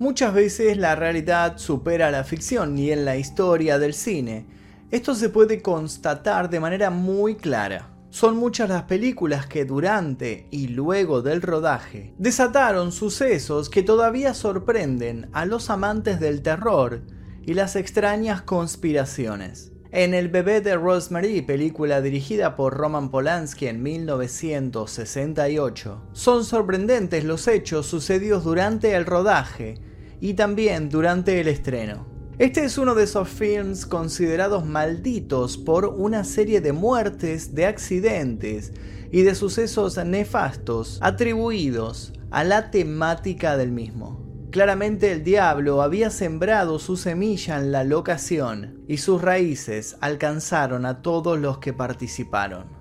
Muchas veces la realidad supera la ficción y en la historia del cine. Esto se puede constatar de manera muy clara. Son muchas las películas que durante y luego del rodaje desataron sucesos que todavía sorprenden a los amantes del terror y las extrañas conspiraciones. En El bebé de Rosemary, película dirigida por Roman Polanski en 1968, son sorprendentes los hechos sucedidos durante el rodaje y también durante el estreno. Este es uno de esos films considerados malditos por una serie de muertes, de accidentes y de sucesos nefastos atribuidos a la temática del mismo. Claramente el diablo había sembrado su semilla en la locación y sus raíces alcanzaron a todos los que participaron.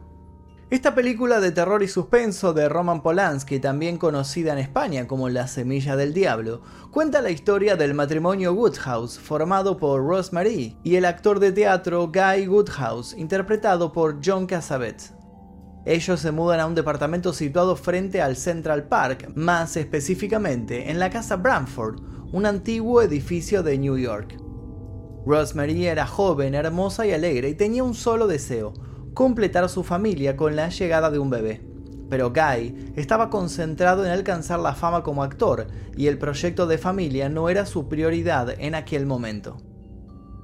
Esta película de terror y suspenso de Roman Polanski, también conocida en España como La Semilla del Diablo, cuenta la historia del matrimonio Woodhouse formado por Rosemary y el actor de teatro Guy Woodhouse, interpretado por John Cassavetes. Ellos se mudan a un departamento situado frente al Central Park, más específicamente en la Casa Bramford, un antiguo edificio de New York. Rosemary era joven, hermosa y alegre y tenía un solo deseo, completar su familia con la llegada de un bebé. Pero Guy estaba concentrado en alcanzar la fama como actor y el proyecto de familia no era su prioridad en aquel momento.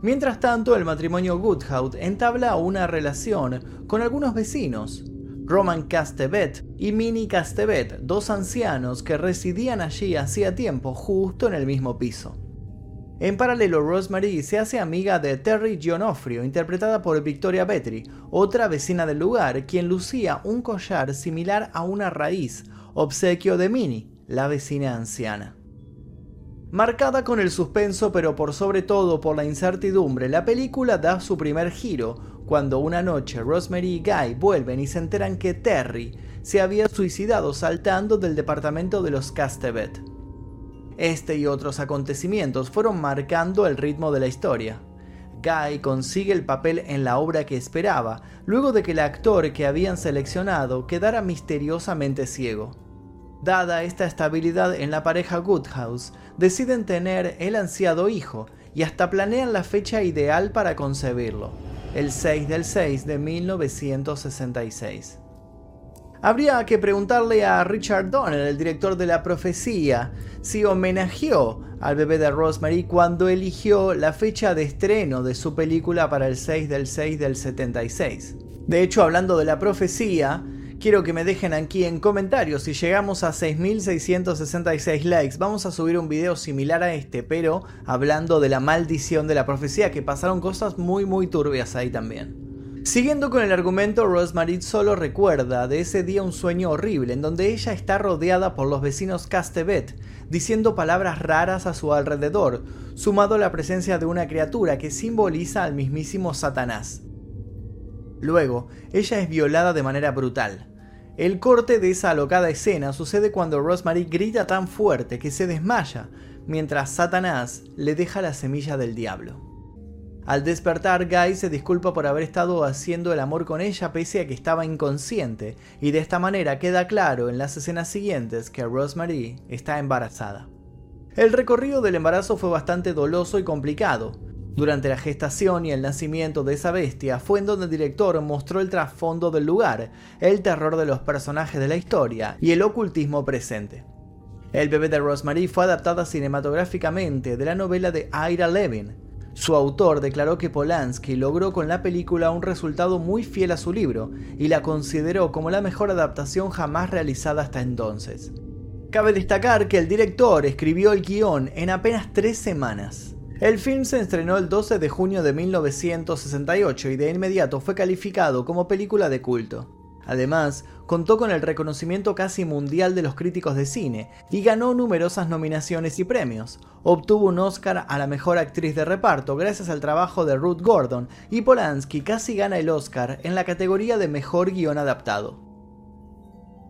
Mientras tanto, el matrimonio Goodhout entabla una relación con algunos vecinos, Roman Castevet y Minnie Castevet, dos ancianos que residían allí hacía tiempo justo en el mismo piso. En paralelo, Rosemary se hace amiga de Terry Gionofrio, interpretada por Victoria Petri, otra vecina del lugar, quien lucía un collar similar a una raíz, obsequio de Minnie, la vecina anciana. Marcada con el suspenso, pero por sobre todo por la incertidumbre, la película da su primer giro cuando una noche Rosemary y Guy vuelven y se enteran que Terry se había suicidado saltando del departamento de los Castevet. Este y otros acontecimientos fueron marcando el ritmo de la historia. Guy consigue el papel en la obra que esperaba, luego de que el actor que habían seleccionado quedara misteriosamente ciego. Dada esta estabilidad en la pareja Goodhouse, deciden tener el ansiado hijo y hasta planean la fecha ideal para concebirlo, el 6 del 6 de 1966. Habría que preguntarle a Richard Donner, el director de La Profecía, si homenajeó al bebé de Rosemary cuando eligió la fecha de estreno de su película para el 6 del 6 del 76. De hecho, hablando de La Profecía, quiero que me dejen aquí en comentarios si llegamos a 6.666 likes. Vamos a subir un video similar a este, pero hablando de la maldición de la profecía, que pasaron cosas muy muy turbias ahí también. Siguiendo con el argumento, Rosemary solo recuerda de ese día un sueño horrible en donde ella está rodeada por los vecinos Castevet, diciendo palabras raras a su alrededor, sumado a la presencia de una criatura que simboliza al mismísimo Satanás. Luego, ella es violada de manera brutal. El corte de esa alocada escena sucede cuando Rosemary grita tan fuerte que se desmaya, mientras Satanás le deja la semilla del diablo. Al despertar, Guy se disculpa por haber estado haciendo el amor con ella pese a que estaba inconsciente, y de esta manera queda claro en las escenas siguientes que Rosemary está embarazada. El recorrido del embarazo fue bastante doloso y complicado. Durante la gestación y el nacimiento de esa bestia fue en donde el director mostró el trasfondo del lugar, el terror de los personajes de la historia y el ocultismo presente. El bebé de Rosemary fue adaptada cinematográficamente de la novela de Ira Levin, su autor declaró que Polanski logró con la película un resultado muy fiel a su libro y la consideró como la mejor adaptación jamás realizada hasta entonces. Cabe destacar que el director escribió el guion en apenas tres semanas. El film se estrenó el 12 de junio de 1968 y de inmediato fue calificado como película de culto. Además, contó con el reconocimiento casi mundial de los críticos de cine y ganó numerosas nominaciones y premios. Obtuvo un Oscar a la mejor actriz de reparto gracias al trabajo de Ruth Gordon y Polanski casi gana el Oscar en la categoría de mejor guion adaptado.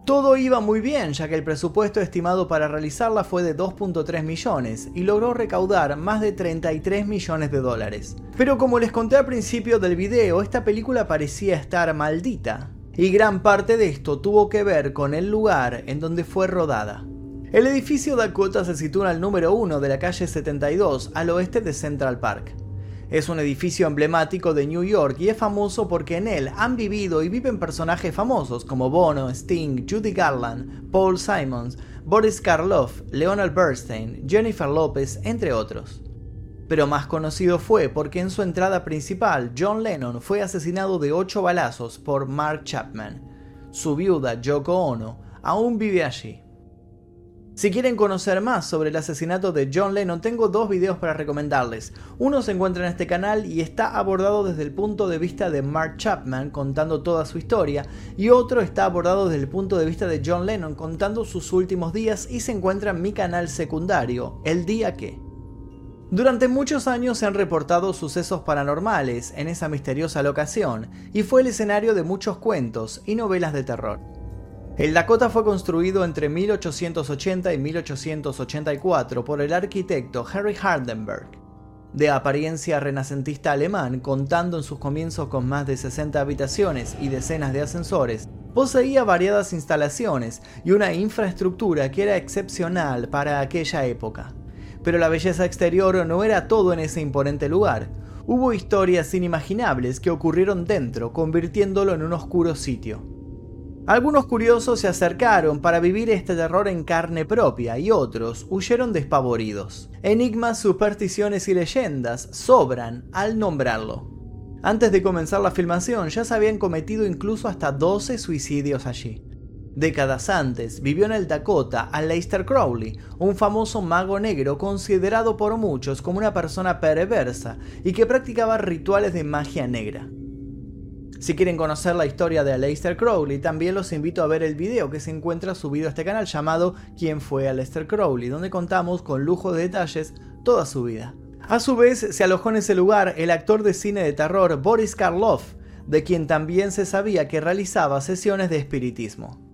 Todo iba muy bien, ya que el presupuesto estimado para realizarla fue de 2.3 millones y logró recaudar más de 33 millones de dólares. Pero como les conté al principio del video, esta película parecía estar maldita, y gran parte de esto tuvo que ver con el lugar en donde fue rodada. El edificio Dakota se sitúa al número 1 de la calle 72, al oeste de Central Park. Es un edificio emblemático de New York y es famoso porque en él han vivido y viven personajes famosos como Bono, Sting, Judy Garland, Paul Simons, Boris Karloff, Leonard Bernstein, Jennifer Lopez, entre otros. Pero más conocido fue porque en su entrada principal John Lennon fue asesinado de 8 balazos por Mark Chapman. Su viuda, Yoko Ono, aún vive allí. Si quieren conocer más sobre el asesinato de John Lennon, tengo dos videos para recomendarles. Uno se encuentra en este canal y está abordado desde el punto de vista de Mark Chapman contando toda su historia, y otro está abordado desde el punto de vista de John Lennon contando sus últimos días y se encuentra en mi canal secundario, El Día Que. Durante muchos años se han reportado sucesos paranormales en esa misteriosa locación y fue el escenario de muchos cuentos y novelas de terror. El Dakota fue construido entre 1880 y 1884 por el arquitecto Harry Hardenberg, de apariencia renacentista alemán, contando en sus comienzos con más de 60 habitaciones y decenas de ascensores, poseía variadas instalaciones y una infraestructura que era excepcional para aquella época. Pero la belleza exterior no era todo en ese imponente lugar. Hubo historias inimaginables que ocurrieron dentro, convirtiéndolo en un oscuro sitio. Algunos curiosos se acercaron para vivir este terror en carne propia y otros huyeron despavoridos. Enigmas, supersticiones y leyendas sobran al nombrarlo. Antes de comenzar la filmación ya se habían cometido incluso hasta 12 suicidios allí. Décadas antes vivió en el Dakota Aleister Crowley, un famoso mago negro considerado por muchos como una persona perversa y que practicaba rituales de magia negra. Si quieren conocer la historia de Aleister Crowley, también los invito a ver el video que se encuentra subido a este canal llamado ¿Quién fue Aleister Crowley?, donde contamos con lujo de detalles toda su vida. A su vez, se alojó en ese lugar el actor de cine de terror Boris Karloff, de quien también se sabía que realizaba sesiones de espiritismo.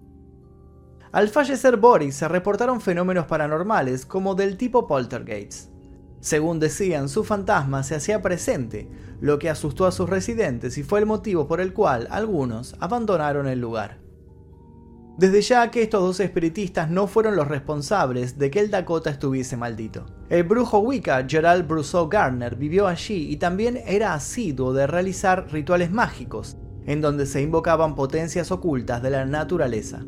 Al fallecer Boris se reportaron fenómenos paranormales como del tipo poltergeist. Según decían, su fantasma se hacía presente, lo que asustó a sus residentes y fue el motivo por el cual algunos abandonaron el lugar. Desde ya que estos dos espiritistas no fueron los responsables de que el Dakota estuviese maldito. El brujo Wicca Gerald Brousseau Garner vivió allí y también era asiduo de realizar rituales mágicos, en donde se invocaban potencias ocultas de la naturaleza.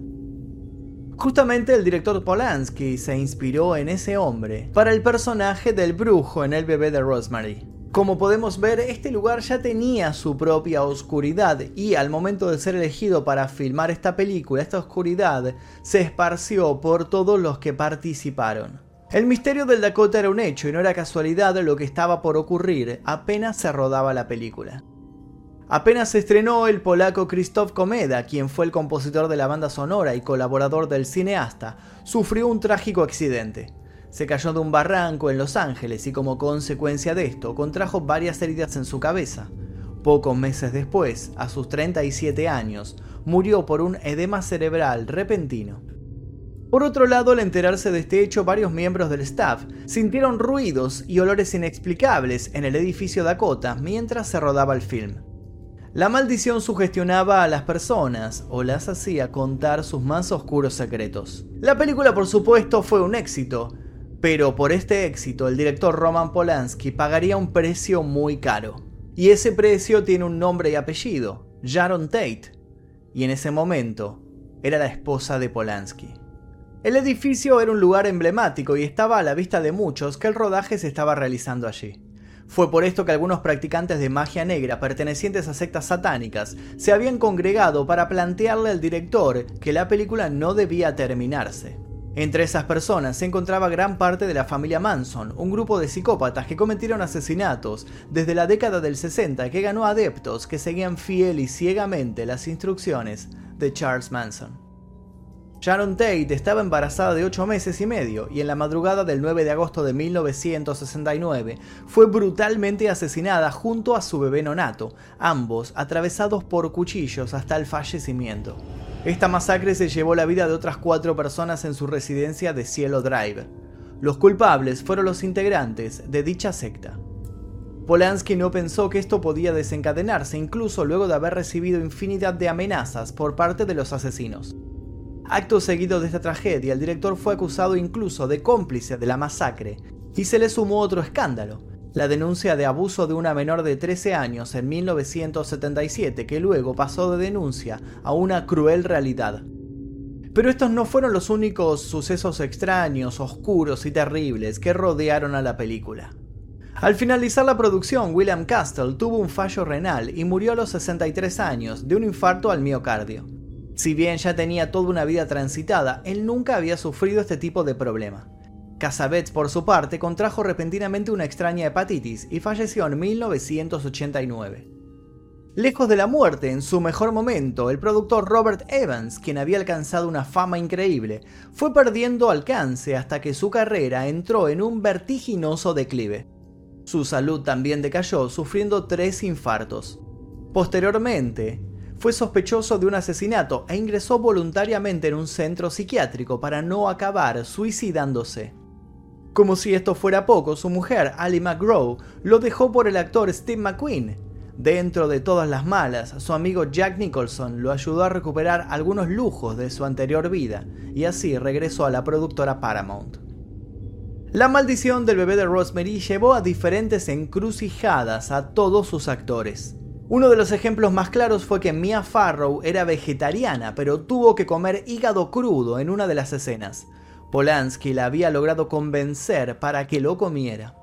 Justamente el director Polanski se inspiró en ese hombre para el personaje del brujo en El bebé de Rosemary. Como podemos ver, este lugar ya tenía su propia oscuridad y al momento de ser elegido para filmar esta película, esta oscuridad se esparció por todos los que participaron. El misterio del Dakota era un hecho y no era casualidad lo que estaba por ocurrir apenas se rodaba la película. Apenas se estrenó el polaco Krzysztof Komeda, quien fue el compositor de la banda sonora y colaborador del cineasta, sufrió un trágico accidente. Se cayó de un barranco en Los Ángeles y como consecuencia de esto contrajo varias heridas en su cabeza. Pocos meses después, a sus 37 años, murió por un edema cerebral repentino. Por otro lado, al enterarse de este hecho, varios miembros del staff sintieron ruidos y olores inexplicables en el edificio Dakota mientras se rodaba el film. La maldición sugestionaba a las personas o las hacía contar sus más oscuros secretos. La película por supuesto fue un éxito, pero por este éxito el director Roman Polanski pagaría un precio muy caro. Y ese precio tiene un nombre y apellido, Sharon Tate, y en ese momento era la esposa de Polanski. El edificio era un lugar emblemático y estaba a la vista de muchos que el rodaje se estaba realizando allí. Fue por esto que algunos practicantes de magia negra pertenecientes a sectas satánicas se habían congregado para plantearle al director que la película no debía terminarse. Entre esas personas se encontraba gran parte de la familia Manson, un grupo de psicópatas que cometieron asesinatos desde la década del 60 que ganó adeptos que seguían fiel y ciegamente las instrucciones de Charles Manson. Sharon Tate estaba embarazada de 8 meses y medio y en la madrugada del 9 de agosto de 1969 fue brutalmente asesinada junto a su bebé nonato, ambos atravesados por cuchillos hasta el fallecimiento. Esta masacre se llevó la vida de otras cuatro personas en su residencia de Cielo Drive. Los culpables fueron los integrantes de dicha secta. Polanski no pensó que esto podía desencadenarse incluso luego de haber recibido infinidad de amenazas por parte de los asesinos. Acto seguido de esta tragedia, el director fue acusado incluso de cómplice de la masacre y se le sumó otro escándalo, la denuncia de abuso de una menor de 13 años en 1977 que luego pasó de denuncia a una cruel realidad. Pero estos no fueron los únicos sucesos extraños, oscuros y terribles que rodearon a la película. Al finalizar la producción, William Castle tuvo un fallo renal y murió a los 63 años de un infarto al miocardio. Si bien ya tenía toda una vida transitada, él nunca había sufrido este tipo de problema. Cassavetes, por su parte, contrajo repentinamente una extraña hepatitis y falleció en 1989. Lejos de la muerte, en su mejor momento, el productor Robert Evans, quien había alcanzado una fama increíble, fue perdiendo alcance hasta que su carrera entró en un vertiginoso declive. Su salud también decayó, sufriendo tres infartos. Posteriormente, fue sospechoso de un asesinato e ingresó voluntariamente en un centro psiquiátrico para no acabar suicidándose. Como si esto fuera poco, su mujer, Ali McGraw, lo dejó por el actor Steve McQueen. Dentro de todas las malas, su amigo Jack Nicholson lo ayudó a recuperar algunos lujos de su anterior vida y así regresó a la productora Paramount. La maldición del bebé de Rosemary llevó a diferentes encrucijadas a todos sus actores. Uno de los ejemplos más claros fue que Mia Farrow era vegetariana, pero tuvo que comer hígado crudo en una de las escenas. Polanski la había logrado convencer para que lo comiera.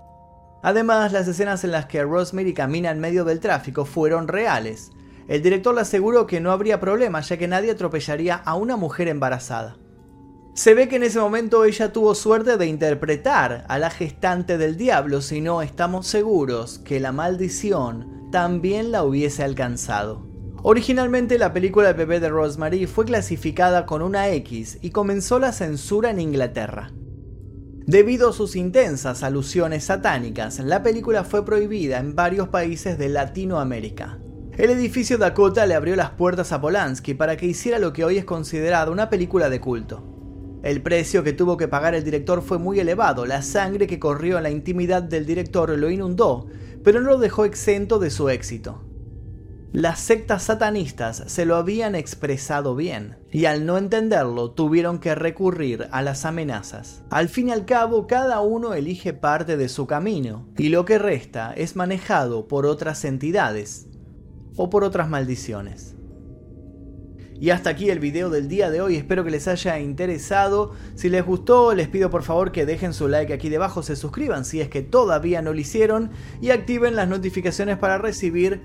Además, las escenas en las que Rosemary camina en medio del tráfico fueron reales. El director le aseguró que no habría problema ya que nadie atropellaría a una mujer embarazada. Se ve que en ese momento ella tuvo suerte de interpretar a la gestante del diablo, si no estamos seguros que la maldición también la hubiese alcanzado. Originalmente la película El bebé de Rosemary fue clasificada con una X y comenzó la censura en Inglaterra. Debido a sus intensas alusiones satánicas, la película fue prohibida en varios países de Latinoamérica. El edificio Dakota le abrió las puertas a Polanski para que hiciera lo que hoy es considerado una película de culto. El precio que tuvo que pagar el director fue muy elevado, la sangre que corrió en la intimidad del director lo inundó, pero no lo dejó exento de su éxito. Las sectas satanistas se lo habían expresado bien, y al no entenderlo tuvieron que recurrir a las amenazas. Al fin y al cabo, cada uno elige parte de su camino, y lo que resta es manejado por otras entidades o por otras maldiciones. Y hasta aquí el video del día de hoy, espero que les haya interesado. Si les gustó, les pido por favor que dejen su like aquí debajo, se suscriban si es que todavía no lo hicieron. Y activen las notificaciones para recibir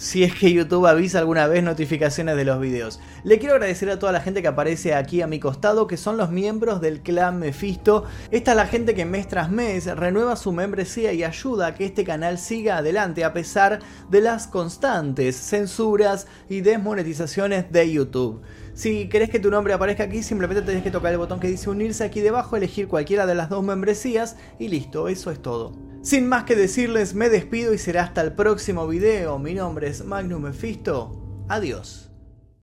si es que YouTube avisa alguna vez notificaciones de los videos. Le quiero agradecer a toda la gente que aparece aquí a mi costado, que son los miembros del clan Mephisto. Esta es la gente que mes tras mes renueva su membresía y ayuda a que este canal siga adelante a pesar de las constantes censuras y desmonetizaciones de YouTube. Si querés que tu nombre aparezca aquí, simplemente tenés que tocar el botón que dice unirse aquí debajo, elegir cualquiera de las dos membresías y listo, eso es todo. Sin más que decirles, me despido y será hasta el próximo video. Mi nombre es Magnum Mephisto. Adiós.